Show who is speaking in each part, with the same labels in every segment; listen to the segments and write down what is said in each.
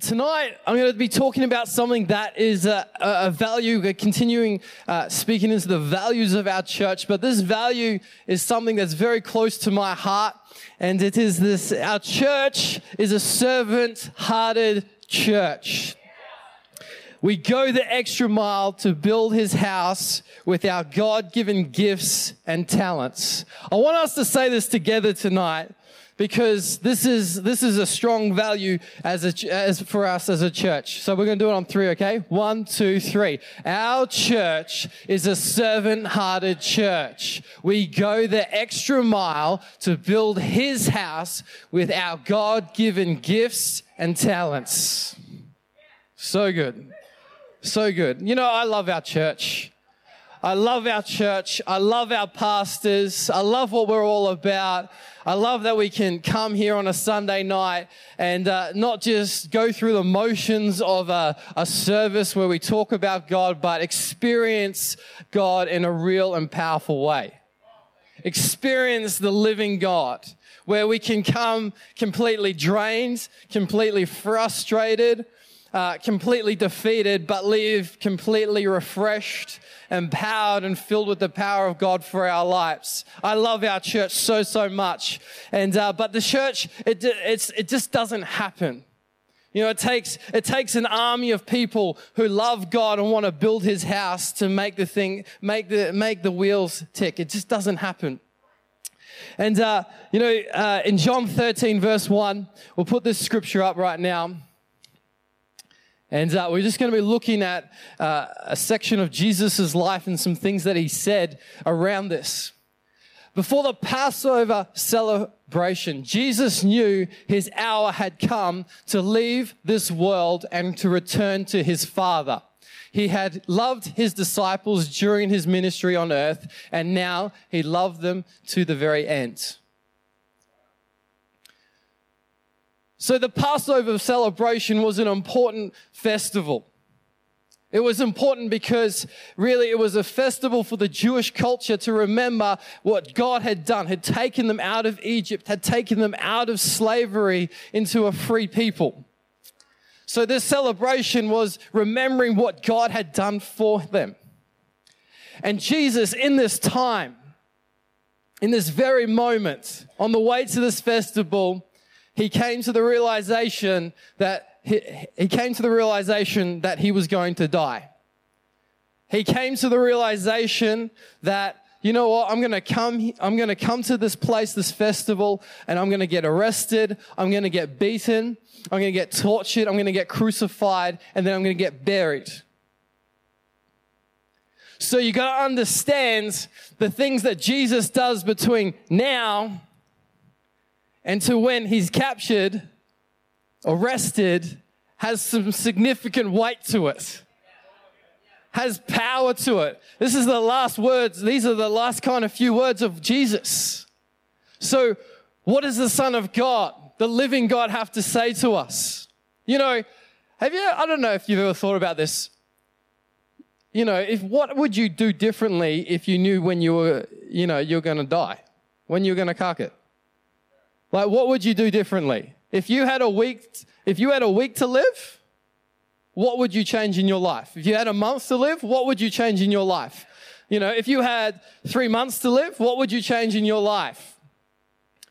Speaker 1: tonight I'm going to be talking about something that is a, a value, a continuing uh, speaking into the values of our church. But this value is something that's very close to my heart. And it is this, our church is a servant hearted church. We go the extra mile to build his house with our God given gifts and talents. I want us to say this together tonight because this is this is a strong value as a as for us as a church. So we're going to do it on three, okay? One, two, three. Our church is a servant-hearted church. We go the extra mile to build His house with our God-given gifts and talents. So good, so good. You know, I love our church. I love our church. I love our pastors. I love what we're all about. I love that we can come here on a Sunday night and uh, not just go through the motions of a, a service where we talk about God, but experience God in a real and powerful way. Experience the living God where we can come completely drained, completely frustrated, uh, completely defeated, but live completely refreshed empowered and filled with the power of God for our lives. I love our church so, so much. And, uh, but the church, it, it just doesn't happen. You know, it takes, it takes an army of people who love God and want to build his house to make the thing, make the, make the wheels tick. It just doesn't happen. And, uh, you know, uh, in John 13, verse 1, we'll put this scripture up right now. And uh, we're just going to be looking at uh, a section of Jesus' life and some things that he said around this. Before the Passover celebration, Jesus knew his hour had come to leave this world and to return to his Father. He had loved his disciples during his ministry on earth, and now he loved them to the very end. So the Passover celebration was an important festival. It was important because really it was a festival for the Jewish culture to remember what God had done, had taken them out of Egypt, had taken them out of slavery into a free people. So this celebration was remembering what God had done for them. And Jesus, in this time, in this very moment, on the way to this festival, he came to the realization that he, he came to the realization that he was going to die. He came to the realization that you know what? I'm going to come, I'm going to come to this place, this festival, and I'm going to get arrested. I'm going to get beaten. I'm going to get tortured. I'm going to get crucified, and then I'm going to get buried. So you got to understand the things that Jesus does between now and to when he's captured, arrested, has some significant weight to it, has power to it. This is the last words, these are the last kind of few words of Jesus. So, what does the Son of God, the living God, have to say to us? You know, have you, I don't know if you've ever thought about this. You know, if what would you do differently if you knew when you were, you know, you're going to die, when you're going to cock it? Like, what would you do differently? If you had a week, if you had a week to live, what would you change in your life? If you had a month to live, what would you change in your life? You know, if you had three months to live, what would you change in your life?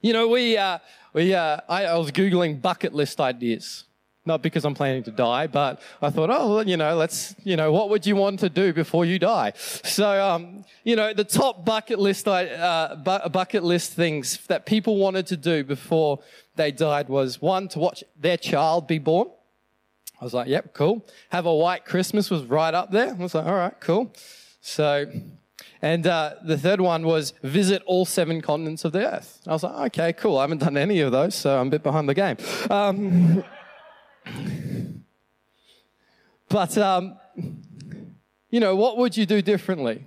Speaker 1: You know, we, uh, we, uh, I, I was Googling bucket list ideas. Not because I'm planning to die, but I thought, oh, you know, let's, you know, what would you want to do before you die? So, um, you know, the top bucket list, uh, bu- bucket list things that people wanted to do before they died was one, to watch their child be born. I was like, yep, cool. Have a white Christmas was right up there. I was like, all right, cool. So, and uh, the third one was visit all seven continents of the earth. I was like, okay, cool. I haven't done any of those, so I'm a bit behind the game. Um, but, um, you know, what would you do differently?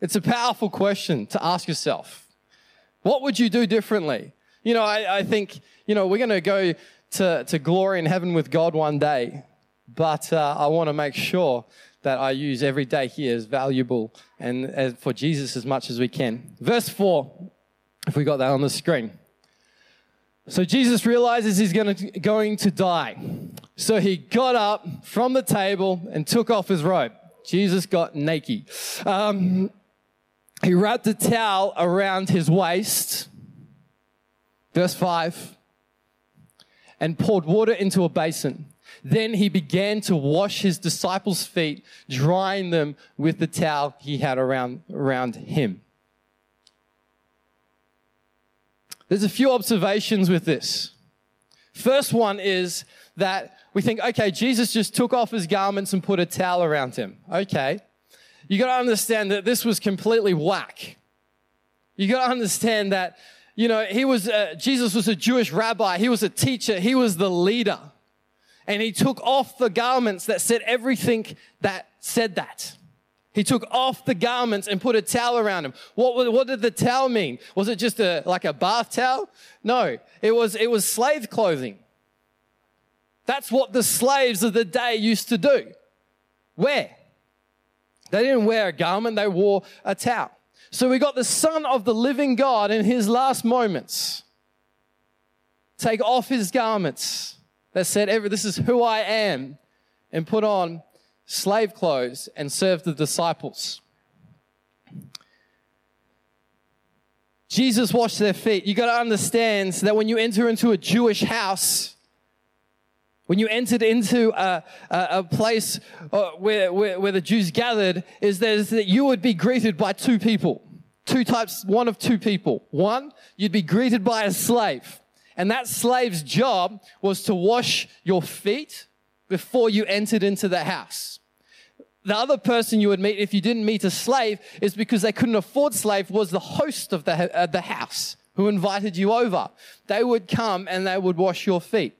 Speaker 1: It's a powerful question to ask yourself. What would you do differently? You know, I, I think, you know, we're going to go to, to glory in heaven with God one day, but uh, I want to make sure that I use every day here as valuable and as for Jesus as much as we can. Verse 4, if we got that on the screen. So Jesus realizes he's going to, going to die. So he got up from the table and took off his robe. Jesus got naked. Um, he wrapped a towel around his waist. Verse 5 and poured water into a basin. Then he began to wash his disciples' feet, drying them with the towel he had around, around him. There's a few observations with this. First one is that we think, okay, Jesus just took off his garments and put a towel around him. Okay. You got to understand that this was completely whack. You got to understand that, you know, he was, uh, Jesus was a Jewish rabbi. He was a teacher. He was the leader. And he took off the garments that said everything that said that. He took off the garments and put a towel around him. What, what did the towel mean? Was it just a, like a bath towel? No, it was, it was slave clothing. That's what the slaves of the day used to do. Wear. They didn't wear a garment, they wore a towel. So we got the Son of the living God in his last moments take off his garments that said, This is who I am, and put on slave clothes and serve the disciples. Jesus washed their feet. You got to understand that when you enter into a Jewish house, when you entered into a, a, a place uh, where, where, where, the Jews gathered, is that you would be greeted by two people. Two types, one of two people. One, you'd be greeted by a slave. And that slave's job was to wash your feet before you entered into the house. The other person you would meet if you didn't meet a slave is because they couldn't afford slave was the host of the, uh, the house who invited you over. They would come and they would wash your feet.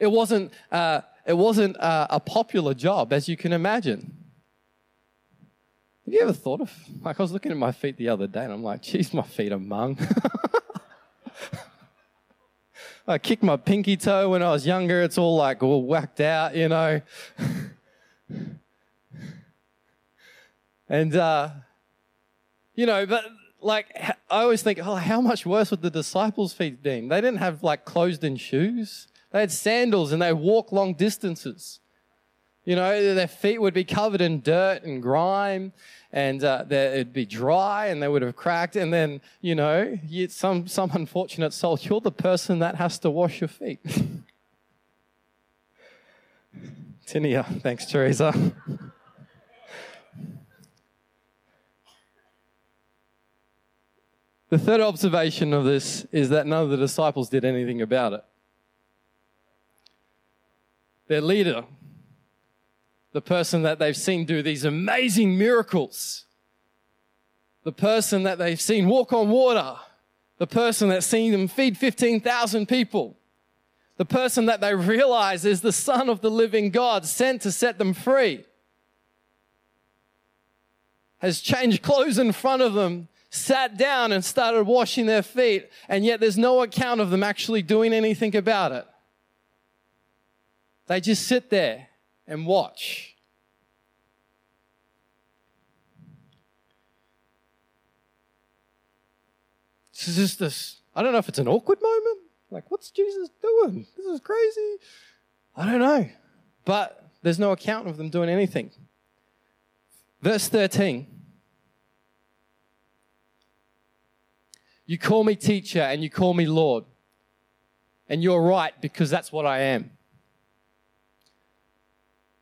Speaker 1: It wasn't, uh, it wasn't uh, a popular job, as you can imagine. Have you ever thought of, like, I was looking at my feet the other day and I'm like, geez, my feet are mung. I kicked my pinky toe when I was younger. It's all like all whacked out, you know. and, uh, you know, but like, I always think, oh, how much worse would the disciples' feet been? They didn't have like closed in shoes. They had sandals and they walk long distances. You know, their feet would be covered in dirt and grime, and uh, it'd be dry, and they would have cracked. And then, you know, you, some some unfortunate soul, you're the person that has to wash your feet. Tinia, thanks, Teresa. the third observation of this is that none of the disciples did anything about it. Their leader the person that they've seen do these amazing miracles, the person that they've seen walk on water, the person that's seen them feed 15,000 people, the person that they realize is the Son of the living God sent to set them free, has changed clothes in front of them, sat down and started washing their feet, and yet there's no account of them actually doing anything about it. They just sit there and watch. This is this, I don't know if it's an awkward moment. Like, what's Jesus doing? This is crazy. I don't know. But there's no account of them doing anything. Verse 13. You call me teacher and you call me Lord. And you're right because that's what I am.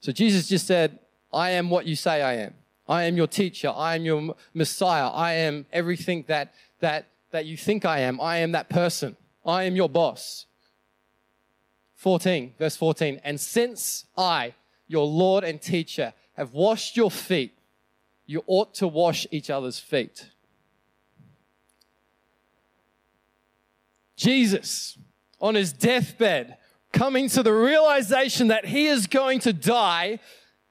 Speaker 1: So Jesus just said, I am what you say I am. I am your teacher. I am your Messiah. I am everything that, that, that you think I am. I am that person. I am your boss. 14, verse 14. And since I, your Lord and teacher, have washed your feet, you ought to wash each other's feet. Jesus, on his deathbed, coming to the realization that he is going to die,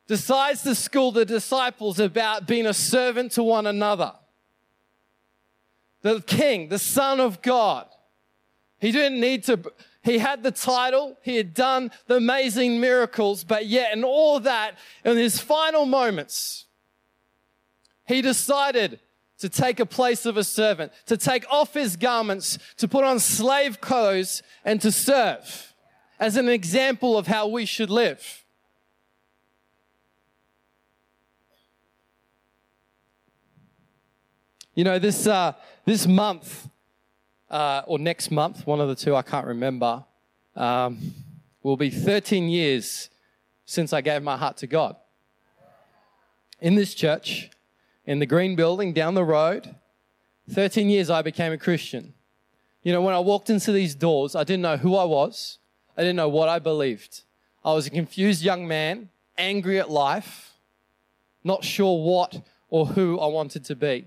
Speaker 1: decides to school the disciples about being a servant to one another. The king, the son of God, he didn't need to, he had the title, he had done the amazing miracles, but yet in all that, in his final moments, he decided to take a place of a servant, to take off his garments, to put on slave clothes, and to serve as an example of how we should live. You know, this, uh, this month, uh, or next month, one of the two, I can't remember, um, will be 13 years since I gave my heart to God. In this church, in the green building down the road, 13 years I became a Christian. You know, when I walked into these doors, I didn't know who I was, I didn't know what I believed. I was a confused young man, angry at life, not sure what or who I wanted to be.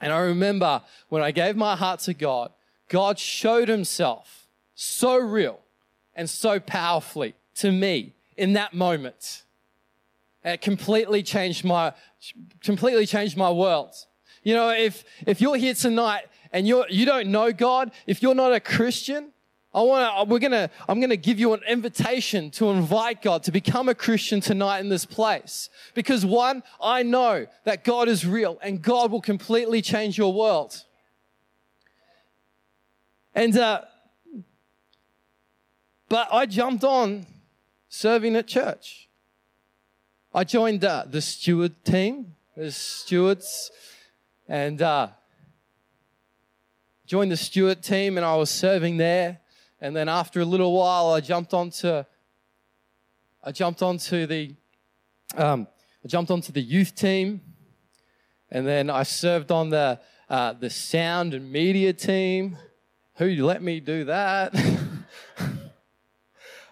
Speaker 1: And I remember when I gave my heart to God, God showed himself so real and so powerfully to me in that moment. And it completely changed my, completely changed my world. You know, if, if you're here tonight and you're, you don't know God, if you're not a Christian, I want to, we're going to, I'm to give you an invitation to invite God to become a Christian tonight in this place. Because one, I know that God is real and God will completely change your world. And, uh, but I jumped on serving at church. I joined uh, the steward team, the stewards, and uh, joined the steward team, and I was serving there. And then after a little while, I jumped onto, I jumped onto the, um, I jumped onto the youth team, and then I served on the uh, the sound and media team. Who let me do that?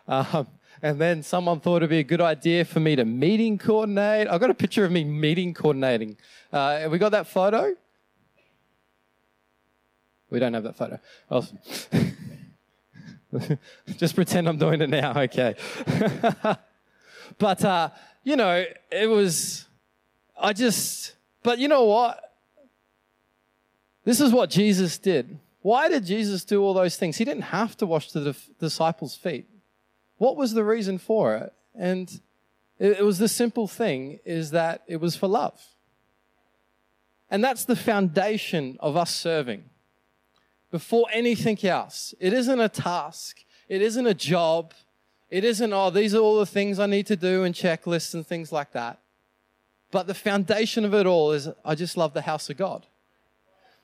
Speaker 1: um, and then someone thought it'd be a good idea for me to meeting coordinate. I got a picture of me meeting coordinating. Uh, have we got that photo? We don't have that photo. Awesome. Just pretend I'm doing it now, okay. but, uh, you know, it was, I just, but you know what? This is what Jesus did. Why did Jesus do all those things? He didn't have to wash the disciples' feet. What was the reason for it? And it, was the simple thing is that it was for love. And that's the foundation of us serving before anything else. It isn't a task, it isn't a job, it isn't, oh, these are all the things I need to do and checklists and things like that. But the foundation of it all is I just love the house of God.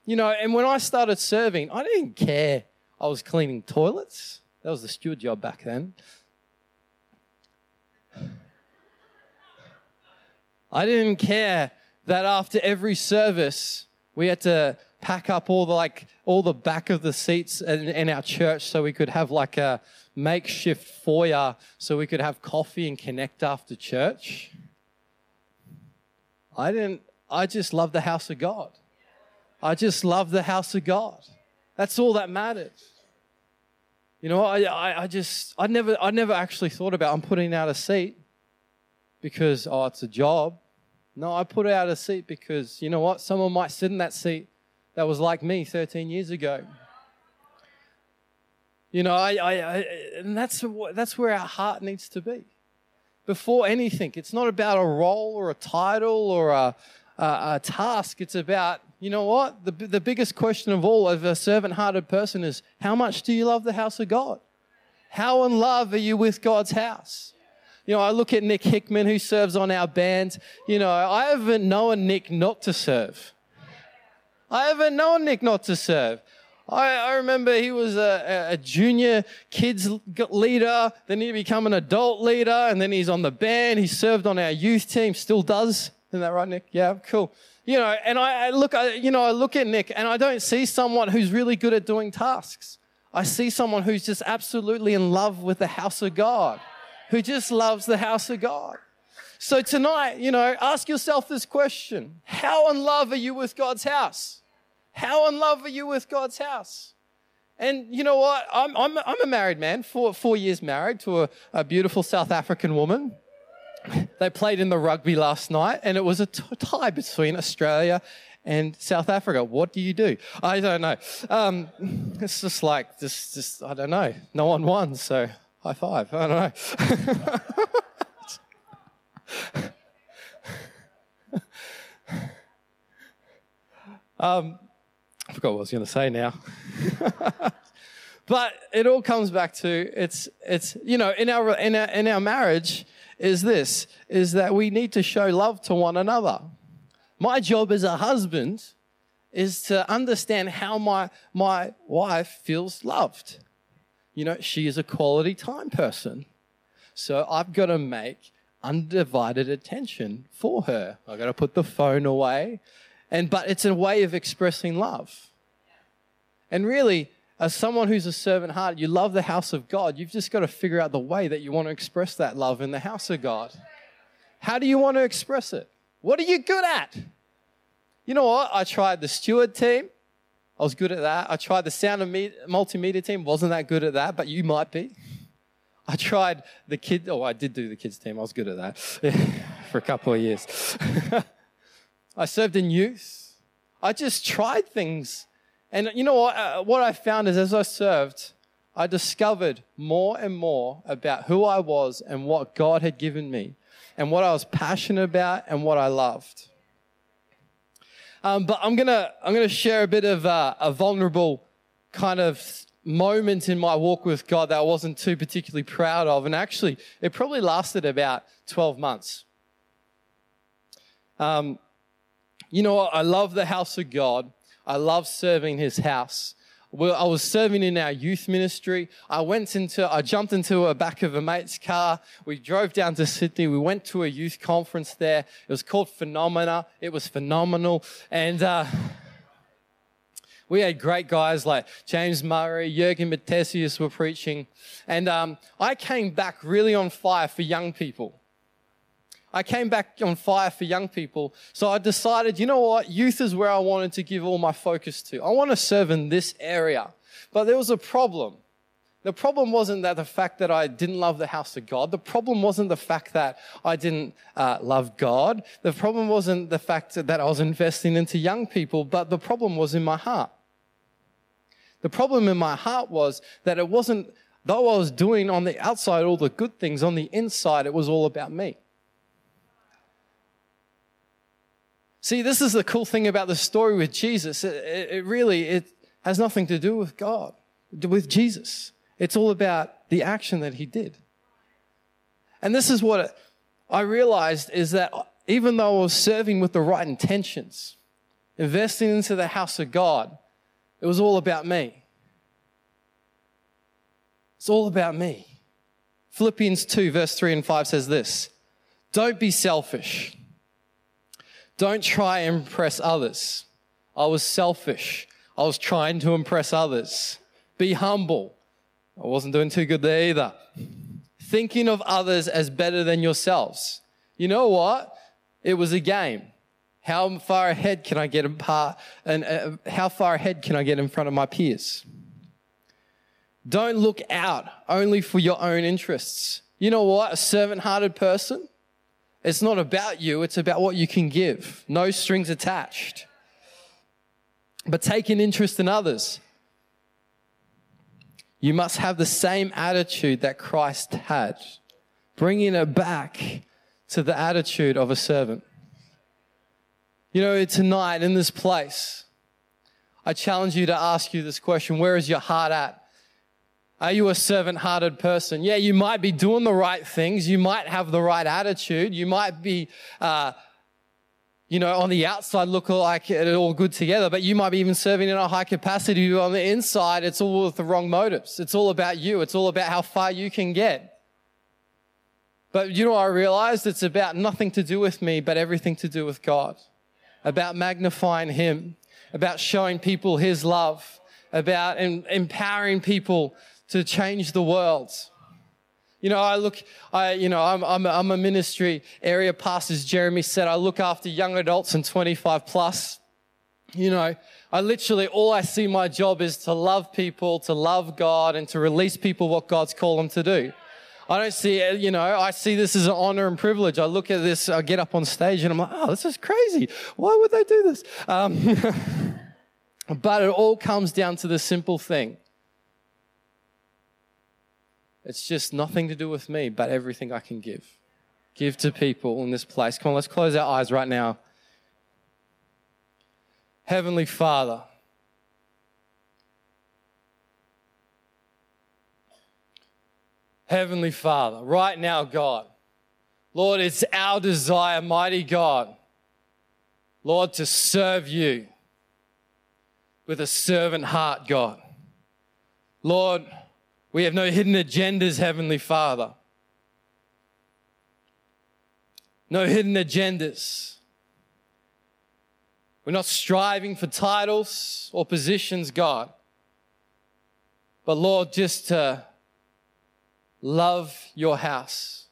Speaker 1: You know, and when I started serving, I didn't care I was cleaning toilets. That was the steward job back then. I didn't care that after every service, we had to pack up all the like all the back of the seats in, in, our church so we could have like a makeshift foyer so we could have coffee and connect after church. I didn't I just love the house of God. I just love the house of God. That's all that matters. You know, I, I, I just I never I never actually thought about I'm putting out a seat because oh it's a job. No, I put out a seat because you know what? Someone might sit in that seat that was like me 13 years ago. You know, I, I, I, and that's, that's where our heart needs to be. Before anything, it's not about a role or a title or a, a, a task. It's about, you know what? The, the biggest question of all of a servant hearted person is how much do you love the house of God? How in love are you with God's house? You know, I look at Nick Hickman who serves on our band. You know, I haven't known Nick not to serve. I haven't known Nick not to serve. I, I remember he was a, a, junior kids leader, then he became an adult leader, and then he's on the band. He served on our youth team, still does. Isn't that right, Nick? Yeah, cool. You know, and I, I look, I, you know, I look at Nick, and I don't see someone who's really good at doing tasks. I see someone who's just absolutely in love with the house of God, who just loves the house of God. So tonight, you know, ask yourself this question How in love are you with God's house? How in love are you with God's house? And you know what? I'm, I'm, I'm a married man, four, four years married to a, a beautiful South African woman. They played in the rugby last night, and it was a t- tie between Australia and South Africa. What do you do? I don't know. Um, it's just like, just, just, I don't know. No one won, so high five. I don't know. Um, forgot what I was going to say now. but it all comes back to it's it's you know in our in our in our marriage is this is that we need to show love to one another. My job as a husband is to understand how my my wife feels loved. You know, she is a quality time person. So I've got to make undivided attention for her. I've got to put the phone away. And but it's a way of expressing love. And really, as someone who's a servant heart, you love the house of God. You've just got to figure out the way that you want to express that love in the house of God. How do you want to express it? What are you good at? You know what? I tried the steward team. I was good at that. I tried the sound of me- multimedia team. Wasn't that good at that, but you might be. I tried the kid. Oh, I did do the kids team. I was good at that for a couple of years. I served in youth. I just tried things and you know what? Uh, what I found is as I served, I discovered more and more about who I was and what God had given me and what I was passionate about and what I loved. Um, but I'm gonna I'm gonna share a bit of uh, a vulnerable kind of moment in my walk with God that I wasn't too particularly proud of, and actually it probably lasted about 12 months. Um, you know? I love the house of God. I love serving his house. Well, I was serving in our youth ministry. I went into, I jumped into a back of a mate's car. We drove down to Sydney. We went to a youth conference there. It was called Phenomena. It was phenomenal. And, uh, we had great guys like James Murray, Jurgen Matthesius were preaching. And um, I came back really on fire for young people. I came back on fire for young people. So I decided, you know what? Youth is where I wanted to give all my focus to. I want to serve in this area. But there was a problem. The problem wasn't that the fact that I didn't love the house of God. The problem wasn't the fact that I didn't uh, love God. The problem wasn't the fact that I was investing into young people, but the problem was in my heart. The problem in my heart was that it wasn't, though I was doing on the outside all the good things, on the inside it was all about me. See, this is the cool thing about the story with Jesus. It, it, it really it has nothing to do with God, with Jesus. It's all about the action that he did. And this is what I realized is that even though I was serving with the right intentions, investing into the house of God, it was all about me. It's all about me. Philippians 2, verse 3 and 5 says this Don't be selfish. Don't try and impress others. I was selfish. I was trying to impress others. Be humble. I wasn't doing too good there either. Thinking of others as better than yourselves. You know what? It was a game. How far ahead can I get in part, and uh, how far ahead can I get in front of my peers? Don't look out only for your own interests. You know what? A servant hearted person, it's not about you, it's about what you can give. No strings attached. But take an interest in others. You must have the same attitude that Christ had, bringing it back to the attitude of a servant. You know, tonight in this place, I challenge you to ask you this question Where is your heart at? Are you a servant hearted person? Yeah, you might be doing the right things. You might have the right attitude. You might be, uh, you know, on the outside look like it's all good together, but you might be even serving in a high capacity. On the inside, it's all with the wrong motives. It's all about you. It's all about how far you can get. But you know, I realized it's about nothing to do with me, but everything to do with God. About magnifying Him, about showing people His love, about empowering people to change the world. You know, I look, I, you know, I'm, I'm, I'm a ministry area pastor, as Jeremy said. I look after young adults and 25 plus. You know, I literally, all I see my job is to love people, to love God, and to release people what God's called them to do. I don't see you know, I see this as an honor and privilege. I look at this, I get up on stage and I'm like, oh, this is crazy. Why would they do this? Um, but it all comes down to the simple thing it's just nothing to do with me, but everything I can give. Give to people in this place. Come on, let's close our eyes right now. Heavenly Father, Heavenly Father, right now, God, Lord, it's our desire, mighty God, Lord, to serve you with a servant heart, God. Lord, we have no hidden agendas, Heavenly Father. No hidden agendas. We're not striving for titles or positions, God. But Lord, just to love your house,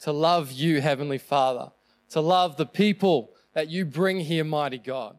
Speaker 1: to love you, Heavenly Father, to love the people that you bring here, mighty God.